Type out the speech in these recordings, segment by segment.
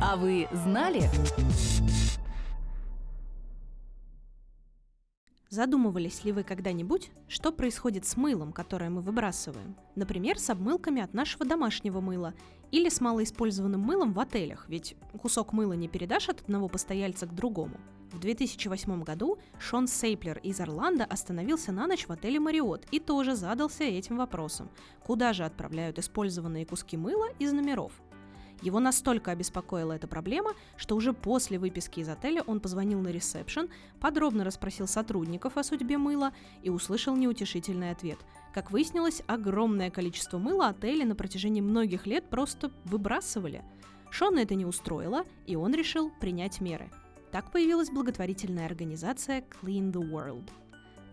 А вы знали? Задумывались ли вы когда-нибудь, что происходит с мылом, которое мы выбрасываем? Например, с обмылками от нашего домашнего мыла или с малоиспользованным мылом в отелях, ведь кусок мыла не передашь от одного постояльца к другому. В 2008 году Шон Сейплер из Орландо остановился на ночь в отеле «Мариот» и тоже задался этим вопросом. Куда же отправляют использованные куски мыла из номеров? Его настолько обеспокоила эта проблема, что уже после выписки из отеля он позвонил на ресепшн, подробно расспросил сотрудников о судьбе мыла и услышал неутешительный ответ. Как выяснилось, огромное количество мыла отели на протяжении многих лет просто выбрасывали. Шона это не устроило, и он решил принять меры. Так появилась благотворительная организация Clean the World –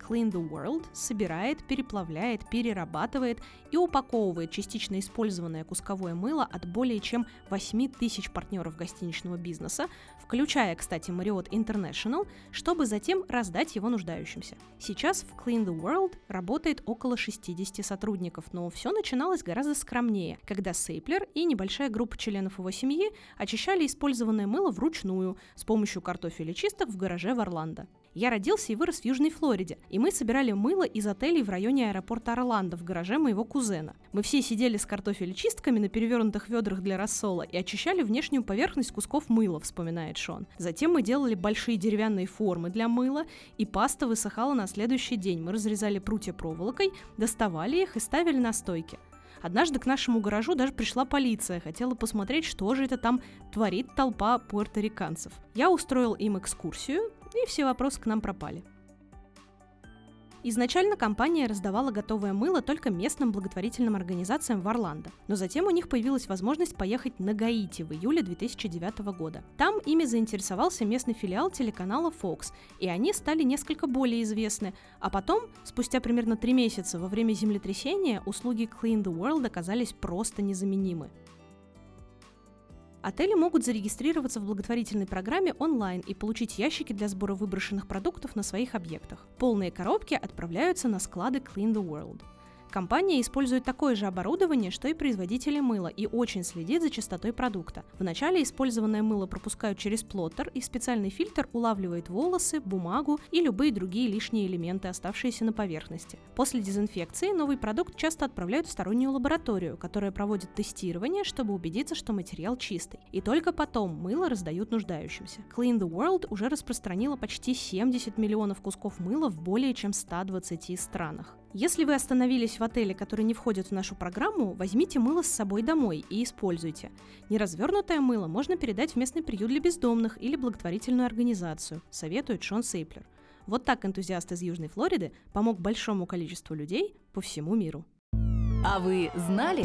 Clean the World собирает, переплавляет, перерабатывает и упаковывает частично использованное кусковое мыло от более чем 8 тысяч партнеров гостиничного бизнеса, включая, кстати, Marriott International, чтобы затем раздать его нуждающимся. Сейчас в Clean the World работает около 60 сотрудников, но все начиналось гораздо скромнее, когда Сейплер и небольшая группа членов его семьи очищали использованное мыло вручную с помощью картофеля чисток в гараже в Орландо. Я родился и вырос в Южной Флориде, и мы собирали мыло из отелей в районе аэропорта Орландо в гараже моего кузена. Мы все сидели с картофелечистками на перевернутых ведрах для рассола и очищали внешнюю поверхность кусков мыла, вспоминает Шон. Затем мы делали большие деревянные формы для мыла, и паста высыхала на следующий день. Мы разрезали прутья проволокой, доставали их и ставили на стойки. Однажды к нашему гаражу даже пришла полиция, хотела посмотреть, что же это там творит толпа пуэрториканцев. Я устроил им экскурсию, и все вопросы к нам пропали. Изначально компания раздавала готовое мыло только местным благотворительным организациям в Орландо, но затем у них появилась возможность поехать на Гаити в июле 2009 года. Там ими заинтересовался местный филиал телеканала Fox, и они стали несколько более известны, а потом, спустя примерно три месяца во время землетрясения, услуги Clean the World оказались просто незаменимы. Отели могут зарегистрироваться в благотворительной программе онлайн и получить ящики для сбора выброшенных продуктов на своих объектах. Полные коробки отправляются на склады Clean the World. Компания использует такое же оборудование, что и производители мыла, и очень следит за чистотой продукта. Вначале использованное мыло пропускают через плоттер, и специальный фильтр улавливает волосы, бумагу и любые другие лишние элементы, оставшиеся на поверхности. После дезинфекции новый продукт часто отправляют в стороннюю лабораторию, которая проводит тестирование, чтобы убедиться, что материал чистый. И только потом мыло раздают нуждающимся. Clean the World уже распространила почти 70 миллионов кусков мыла в более чем 120 странах. Если вы остановились в отеле, который не входит в нашу программу, возьмите мыло с собой домой и используйте. Неразвернутое мыло можно передать в местный приют для бездомных или благотворительную организацию, советует Шон Сейплер. Вот так энтузиаст из Южной Флориды помог большому количеству людей по всему миру. А вы знали?